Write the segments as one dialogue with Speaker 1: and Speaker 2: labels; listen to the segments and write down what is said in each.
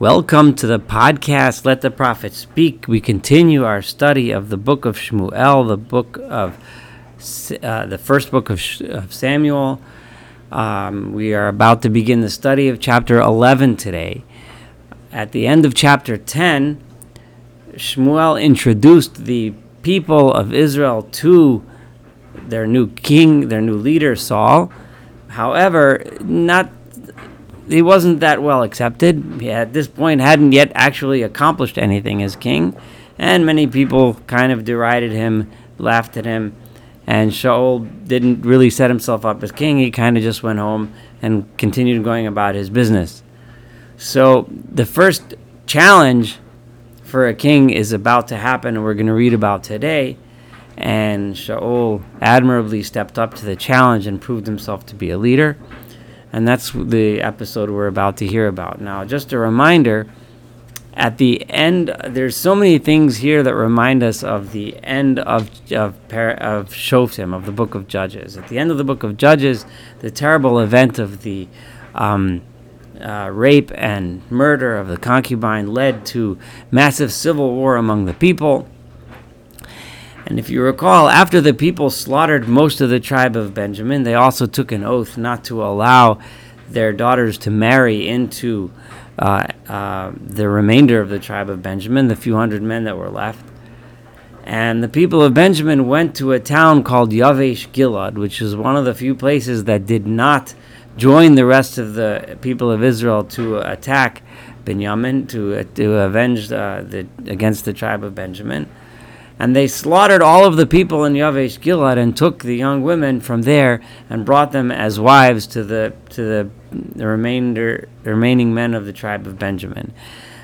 Speaker 1: Welcome to the podcast, Let the Prophet Speak. We continue our study of the book of Shmuel, the book of uh, the first book of, of Samuel. Um, we are about to begin the study of chapter 11 today. At the end of chapter 10, Shmuel introduced the people of Israel to their new king, their new leader, Saul. However, not he wasn't that well accepted. He at this point hadn't yet actually accomplished anything as king, and many people kind of derided him, laughed at him, and Shaul didn't really set himself up as king. He kind of just went home and continued going about his business. So the first challenge for a king is about to happen, and we're going to read about today. And Shaul admirably stepped up to the challenge and proved himself to be a leader. And that's the episode we're about to hear about. Now, just a reminder at the end, there's so many things here that remind us of the end of of, of Shoftim, of the book of Judges. At the end of the book of Judges, the terrible event of the um, uh, rape and murder of the concubine led to massive civil war among the people. And if you recall, after the people slaughtered most of the tribe of Benjamin, they also took an oath not to allow their daughters to marry into uh, uh, the remainder of the tribe of Benjamin, the few hundred men that were left. And the people of Benjamin went to a town called Yavesh Gilad, which is one of the few places that did not join the rest of the people of Israel to attack Benjamin, to, to avenge uh, the, against the tribe of Benjamin. And they slaughtered all of the people in Yavesh Gilad and took the young women from there and brought them as wives to the to the, the remainder the remaining men of the tribe of Benjamin.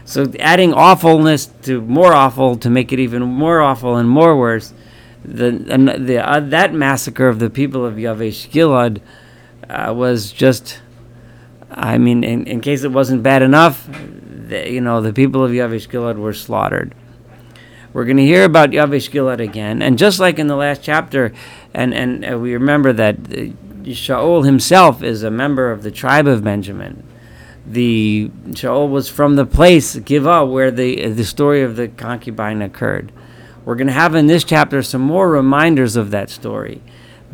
Speaker 1: So adding awfulness to more awful to make it even more awful and more worse, the, the uh, that massacre of the people of Yavesh Gilad uh, was just. I mean, in, in case it wasn't bad enough, the, you know, the people of Yavesh Gilad were slaughtered. We're going to hear about Yavesh Gilad again, and just like in the last chapter, and and uh, we remember that uh, Shaul himself is a member of the tribe of Benjamin. The Shaul was from the place Giva where the the story of the concubine occurred. We're going to have in this chapter some more reminders of that story.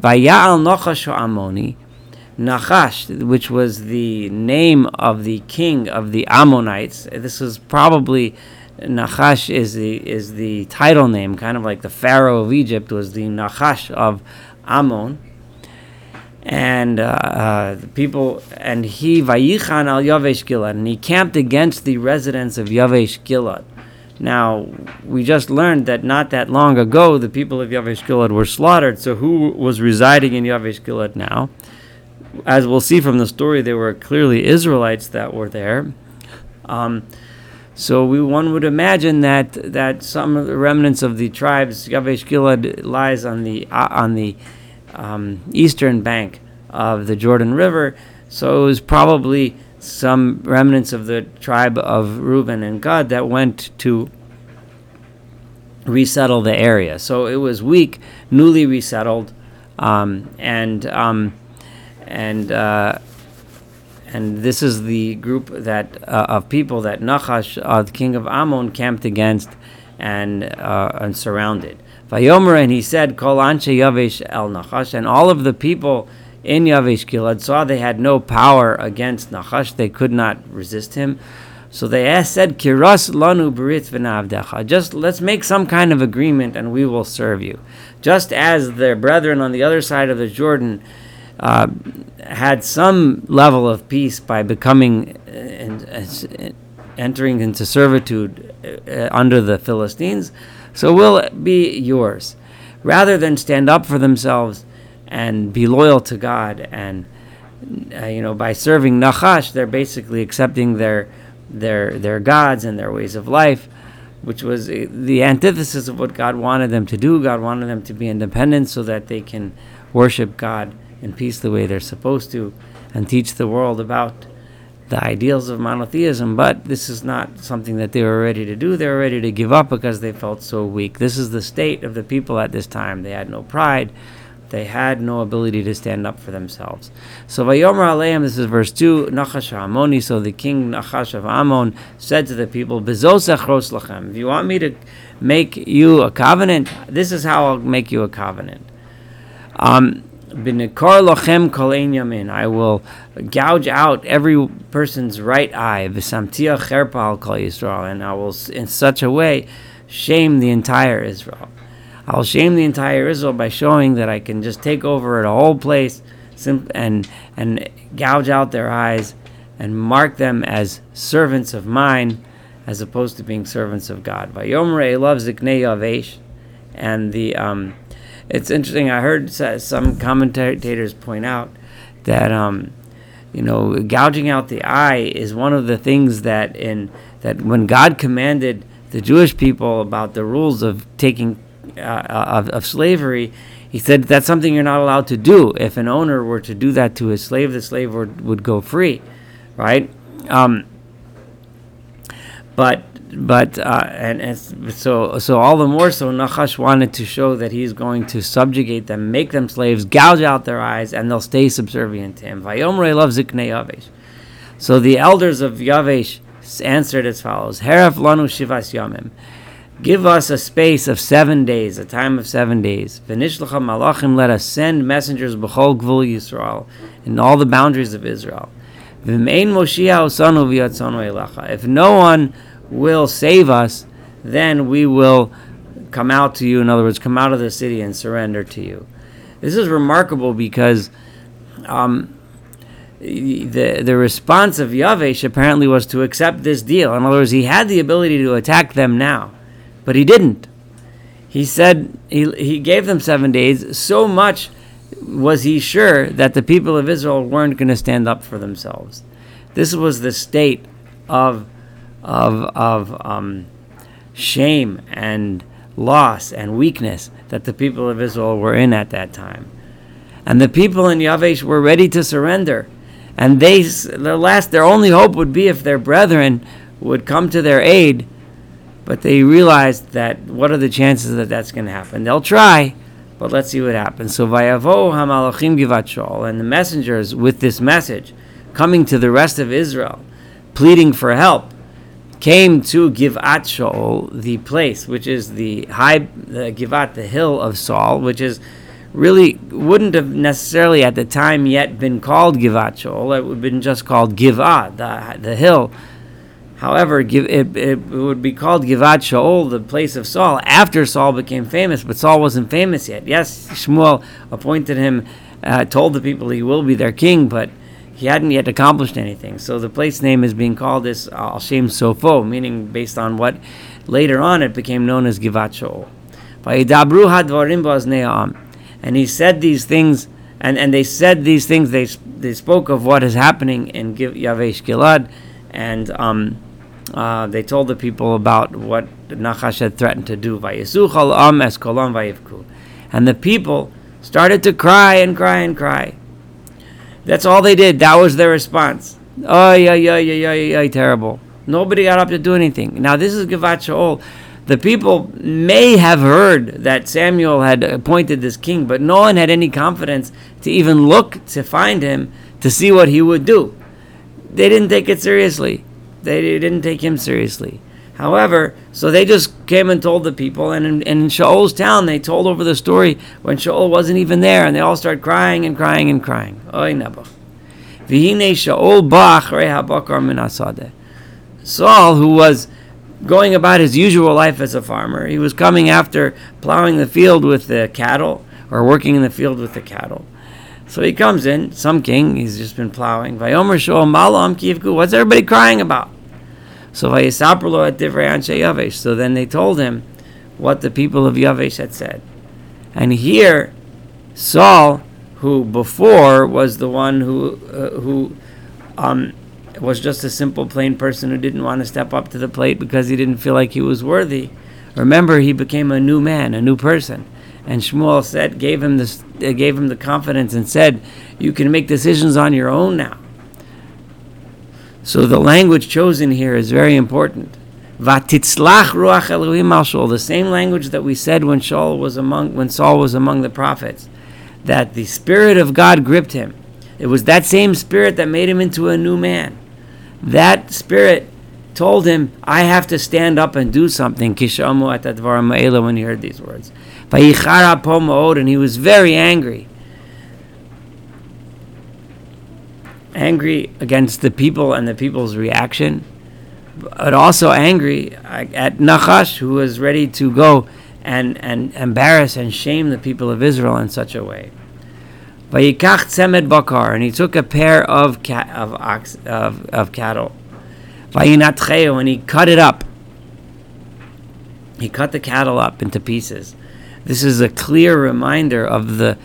Speaker 1: Vayal Nachash Amoni, Nachash, which was the name of the king of the Ammonites. This was probably Nachash is the is the title name, kind of like the Pharaoh of Egypt was the Nachash of Ammon. And uh, uh, the people, and he vayichan al Yavesh Gilad, and he camped against the residents of Yavesh Gilad. Now, we just learned that not that long ago, the people of Yavesh Gilad were slaughtered. So, who was residing in Yavesh Gilad now? As we'll see from the story, there were clearly Israelites that were there. Um, so we, one would imagine that that some of the remnants of the tribes Yavesh Gilad lies on the uh, on the um, eastern bank of the Jordan River. So it was probably some remnants of the tribe of Reuben and Gad that went to resettle the area. So it was weak, newly resettled, um, and um, and uh, and this is the group that uh, of people that Nachash, uh, the king of Ammon, camped against and uh, and surrounded. Vayomer and he said, "Kol anshe Yavesh el Nachash," and all of the people in Yavesh Gilad saw they had no power against Nachash; they could not resist him. So they asked, said, "Kiras lanu berit v'navdecha." Just let's make some kind of agreement, and we will serve you. Just as their brethren on the other side of the Jordan uh, had some level of peace by becoming and uh, entering into servitude uh, under the Philistines, so will it be yours. Rather than stand up for themselves and be loyal to God, and uh, you know, by serving Nachash, they're basically accepting their their their gods and their ways of life, which was the antithesis of what God wanted them to do. God wanted them to be independent so that they can worship God in peace the way they're supposed to and teach the world about the ideals of monotheism, but this is not something that they were ready to do. They were ready to give up because they felt so weak. This is the state of the people at this time. They had no pride, they had no ability to stand up for themselves. So Vayomer Aleim, this is verse 2, Nachash Amoni, so the king Nachash of Ammon said to the people, lachem, if you want me to make you a covenant, this is how I'll make you a covenant. Um, I will gouge out every person's right eye, and I will, in such a way, shame the entire Israel. I'll shame the entire Israel by showing that I can just take over a whole place and and gouge out their eyes and mark them as servants of mine as opposed to being servants of God. Loves Yavesh, and the um, it's interesting. I heard some commentators point out that um, you know gouging out the eye is one of the things that in that when God commanded the Jewish people about the rules of taking uh, of, of slavery, he said that's something you're not allowed to do. If an owner were to do that to his slave, the slave would, would go free, right? Um, but but uh, and, and so so all the more so Nachash wanted to show that he's going to subjugate them, make them slaves, gouge out their eyes, and they'll stay subservient to him. Vayomre loves Ziknei Yavesh. So the elders of Yavesh answered as follows: Heref lanu shivas yamim. Give us a space of seven days, a time of seven days. V'nishlecha malachim, let us send messengers b'chol gvul Yisrael, in all the boundaries of Israel. If no one will save us, then we will come out to you. In other words, come out of the city and surrender to you. This is remarkable because um, the the response of Yavesh apparently was to accept this deal. In other words, he had the ability to attack them now. But he didn't. He said he, he gave them seven days. So much was he sure that the people of Israel weren't going to stand up for themselves. This was the state of of of um, shame and loss and weakness that the people of Israel were in at that time. And the people in Yavesh were ready to surrender. And they, the last, their only hope would be if their brethren would come to their aid but they realized that what are the chances that that's going to happen? They'll try, but let's see what happens. So vayavo hamalachim givat Shaul, and the messengers with this message coming to the rest of Israel, pleading for help, came to Givat Shaul, the place which is the high the Givat, the hill of Saul, which is really wouldn't have necessarily at the time yet been called Givat Shaul. It would have been just called Givah, the the hill However, it, it, it, would be called Givat Shaul, the place of Saul, after Saul became famous, but Saul wasn't famous yet. Yes, Shmuel appointed him, uh, told the people he will be their king, but he hadn't yet accomplished anything. So the place name is being called this Al Shem Sofo, meaning based on what later on it became known as Givat Shaul. And he said these things, and, and they said these things, they, they spoke of what is happening in Yavesh Gilad, and um, uh, they told the people about what Nachash had threatened to do. And the people started to cry and cry and cry. That's all they did. That was their response. Oh, yeah, yeah, yeah, yeah, yeah, terrible. Nobody got up to do anything. Now, this is Givat Shaul. The people may have heard that Samuel had appointed this king, but no one had any confidence to even look to find him to see what he would do. They didn't take it seriously. They didn't take him seriously. However, so they just came and told the people, and in, in Shaul's town, they told over the story when Shaul wasn't even there, and they all started crying and crying and crying. Oy Nebuch. Shaul bach min Saul, who was going about his usual life as a farmer, he was coming after plowing the field with the cattle, or working in the field with the cattle. So he comes in, some king, he's just been plowing. Vayomer Shaul Malam Kivku, what's everybody crying about? So Vayisaprlo at Divrei Anshe Yavesh. So then they told him what the people of Yavesh had said. And here, Saul, who before was the one who uh, who um, was just a simple, plain person who didn't want to step up to the plate because he didn't feel like he was worthy. Remember, he became a new man, a new person. And Shmuel said, gave him this, uh, gave him the confidence, and said, "You can make decisions on your own now." So the language chosen here is very important. Vatitzlach ruach Elohim The same language that we said when Shaul was among, when Saul was among the prophets. that the Spirit of God gripped him. It was that same Spirit that made him into a new man. That Spirit told him, I have to stand up and do something. Kishamu at when he heard these words. And he was very angry. Angry against the people and the people's reaction, but also angry at Nachash, who was ready to go and, and embarrass and shame the people of Israel in such a way. Vayikach tzemed bakar, and he took a pair of of ox of, of cattle. Vayinatcheo, and he cut it up. He cut the cattle up into pieces. This is a clear reminder of the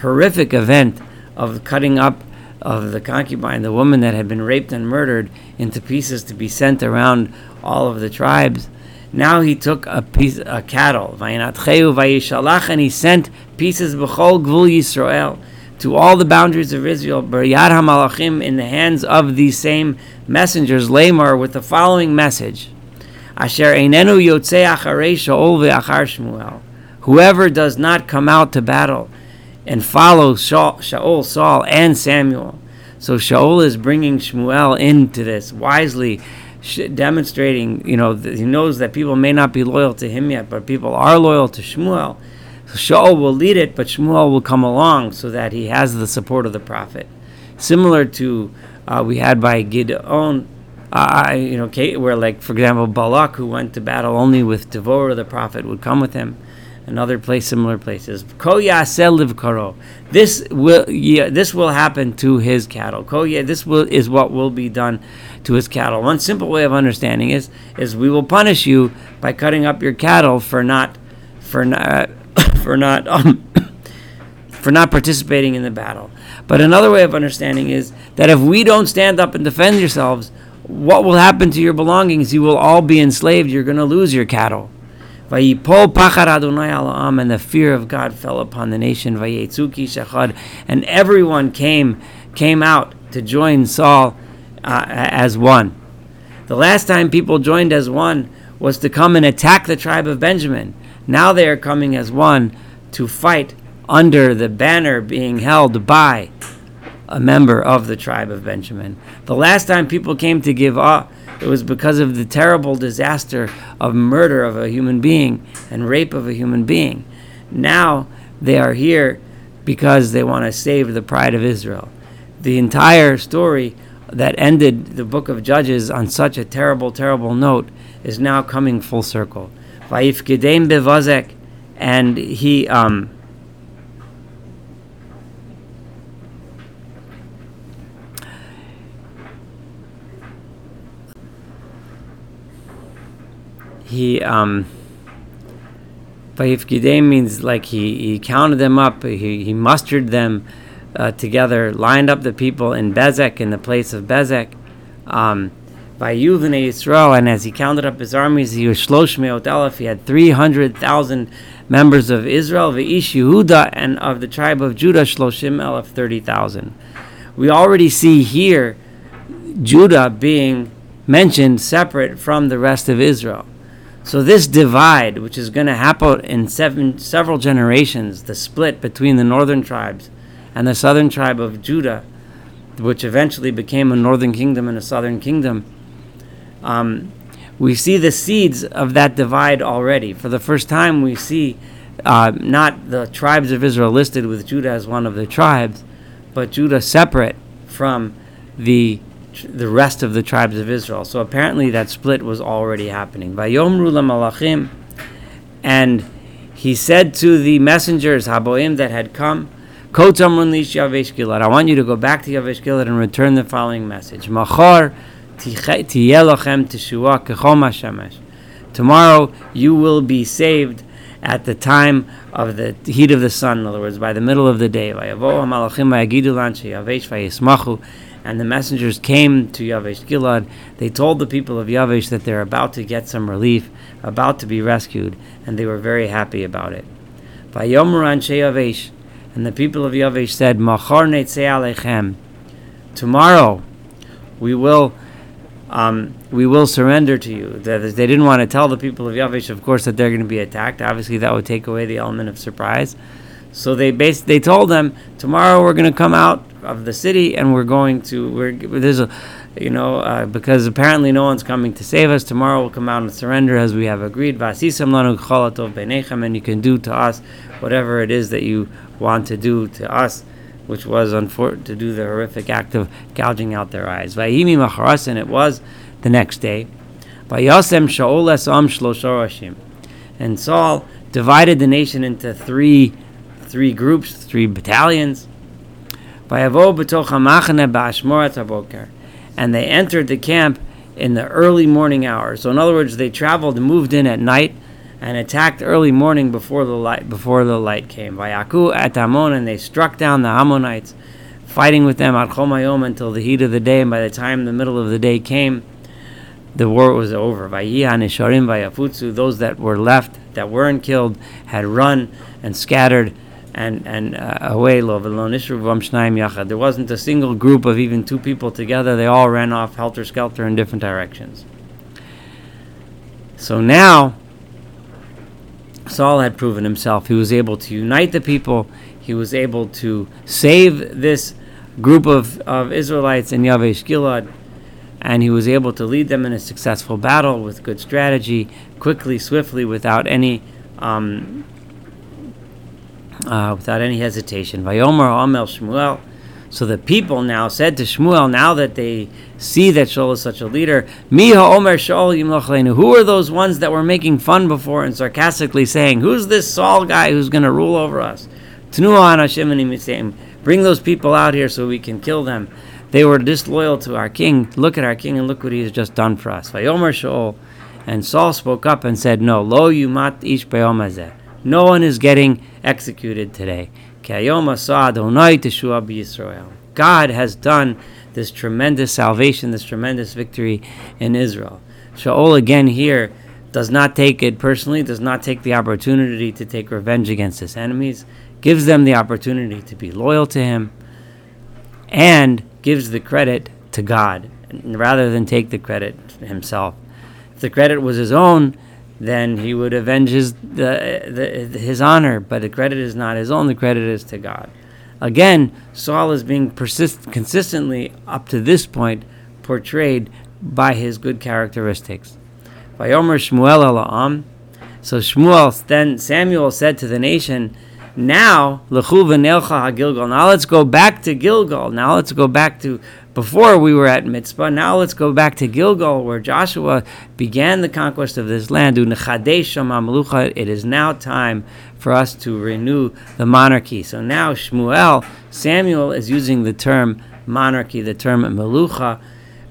Speaker 1: horrific event of cutting up of the concubine, the woman that had been raped and murdered, into pieces to be sent around all of the tribes. Now he took a piece, a cattle, and he sent pieces b'chol gvul Yisrael to all the boundaries of Israel, Baryad HaMalachim, in the hands of these same messengers, Lamar, with the following message Asher Einenu Yotzei Acharei Shaol Ve'achar Shmuel. Whoever does not come out to battle and follow Shaol, Saul, and Samuel. So Shaol is bringing Shmuel into this wisely, demonstrating, you know, he knows that people may not be loyal to him yet, but people are loyal to Shmuel. So Shaul will lead it, but Shmuel will come along so that he has the support of the prophet. Similar to uh, we had by Gideon, uh, you know, where like for example Balak, who went to battle only with Devorah, the prophet would come with him. Another place, similar places. Ko karo. This will yeah, this will happen to his cattle. Ko this will is what will be done to his cattle. One simple way of understanding is is we will punish you by cutting up your cattle for not for not for not um, for not participating in the battle. But another way of understanding is that if we don't stand up and defend yourselves, what will happen to your belongings? You will all be enslaved. You're going to lose your cattle. And the fear of God fell upon the nation. And everyone came came out to join Saul uh, as one. The last time people joined as one was to come and attack the tribe of Benjamin. Now they are coming as one to fight under the banner being held by a member of the tribe of Benjamin. The last time people came to give up, it was because of the terrible disaster of murder of a human being and rape of a human being. Now they are here because they want to save the pride of Israel. The entire story that ended the book of Judges on such a terrible, terrible note is now coming full circle. Bevazek, and he um, he um, Vayifkedem means like he, he counted them up, he, he mustered them uh, together, lined up the people in Bezek, in the place of Bezek. Um, by Yuvene Yisrael, and as he counted up his armies, he was Shlosh Meot He had 300,000 members of Israel, V'ish Yehuda, and of the tribe of Judah, Shloshim Elef, 30,000. We already see here Judah being mentioned separate from the rest of Israel. So this divide, which is going to happen in seven, several generations, the split between the northern tribes and the southern tribe of Judah, which eventually became a northern kingdom and a southern kingdom, um, we see the seeds of that divide already. For the first time, we see uh, not the tribes of Israel listed with Judah as one of the tribes, but Judah separate from the the rest of the tribes of Israel. So apparently that split was already happening. And he said to the messengers Haboim that had come, I want you to go back to Yavesh Gilad and return the following message. Machar Tomorrow you will be saved at the time of the heat of the sun, in other words, by the middle of the day. And the messengers came to Yavesh Gilad. They told the people of Yavesh that they're about to get some relief, about to be rescued, and they were very happy about it. And the people of Yavesh said, Tomorrow we will um, we will surrender to you. They didn't want to tell the people of Yavesh, of course, that they're going to be attacked. Obviously, that would take away the element of surprise. So they bas- they told them tomorrow we're going to come out of the city and we're going to we're there's a you know uh, because apparently no one's coming to save us tomorrow we'll come out and surrender as we have agreed. Vasisam lanu benechem and you can do to us whatever it is that you want to do to us which was unfor- to do the horrific act of gouging out their eyes. Vayimi macharas and it was the next day. Vayasem shaol esam shlosha and Saul divided the nation into three three groups, three battalions. And they entered the camp in the early morning hours. So in other words, they traveled and moved in at night and attacked early morning before the light before the light came. Vayaku at Ammon, and they struck down the Ammonites, fighting with them at Chomayom until the heat of the day. And by the time the middle of the day came, the war was over. Those that were left, that weren't killed, had run and scattered and and uh. There wasn't a single group of even two people together. They all ran off helter skelter in different directions. So now Saul had proven himself. He was able to unite the people. He was able to save this group of, of Israelites in Yavesh Gilad, and he was able to lead them in a successful battle with good strategy, quickly, swiftly, without any um, uh, without any hesitation. Vayomer Amel Shmuel. So the people now said to Shmuel, now that they see that Shaul is such a leader, Miha Omer Shaul. Who are those ones that were making fun before and sarcastically saying, Who's this Saul guy who's going to rule over us? Bring those people out here so we can kill them. They were disloyal to our king. Look at our king and look what he has just done for us. Vayomer Shaul. And Saul spoke up and said, No, lo yumat ish no one is getting executed today. God has done this tremendous salvation, this tremendous victory in Israel. Shaul again here does not take it personally, does not take the opportunity to take revenge against his enemies, gives them the opportunity to be loyal to him, and gives the credit to God rather than take the credit himself. If the credit was his own, then he would avenge his, the, the, his honor. But the credit is not his own, the credit is to God. Again, Saul is being persist- consistently, up to this point, portrayed by his good characteristics. Shmuel. So Shmuel, then Samuel said to the nation, now, Now let's go back to Gilgal. Now let's go back to before we were at Mitzpah. Now let's go back to Gilgal, where Joshua began the conquest of this land. It is now time for us to renew the monarchy. So now Shmuel, Samuel is using the term monarchy, the term Melucha.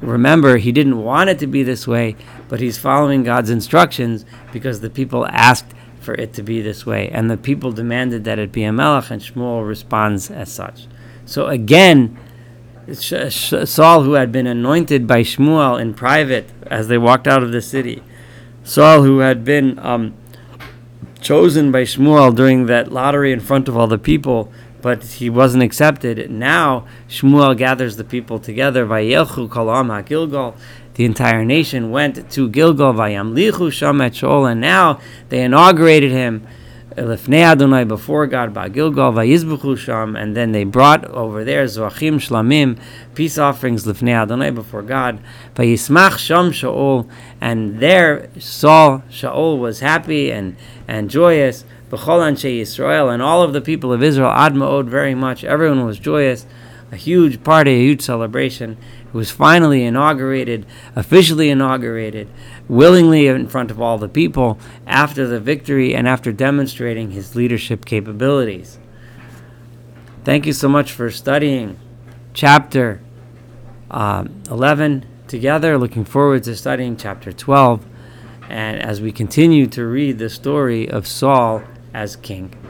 Speaker 1: Remember, he didn't want it to be this way, but he's following God's instructions because the people asked for it to be this way. And the people demanded that it be a melech, and Shmuel responds as such. So again, Saul, who had been anointed by Shmuel in private as they walked out of the city, Saul, who had been um, chosen by Shmuel during that lottery in front of all the people, but he wasn't accepted. Now Shmuel gathers the people together. Vayelchu kolam ha'gilgal. The entire nation went to Gilgal. Vayamlichu sham et and now they inaugurated him Before God Gilgal and then they brought over there zoachim shlamim peace offerings Adonai before God sham Shaul, and there Saul Shaul was happy and and joyous. And all of the people of Israel ad ma'od very much. Everyone was joyous. A huge party, a huge celebration. It was finally inaugurated, officially inaugurated willingly in front of all the people after the victory and after demonstrating his leadership capabilities. Thank you so much for studying chapter um, 11 together. Looking forward to studying chapter 12 and as we continue to read the story of Saul as king.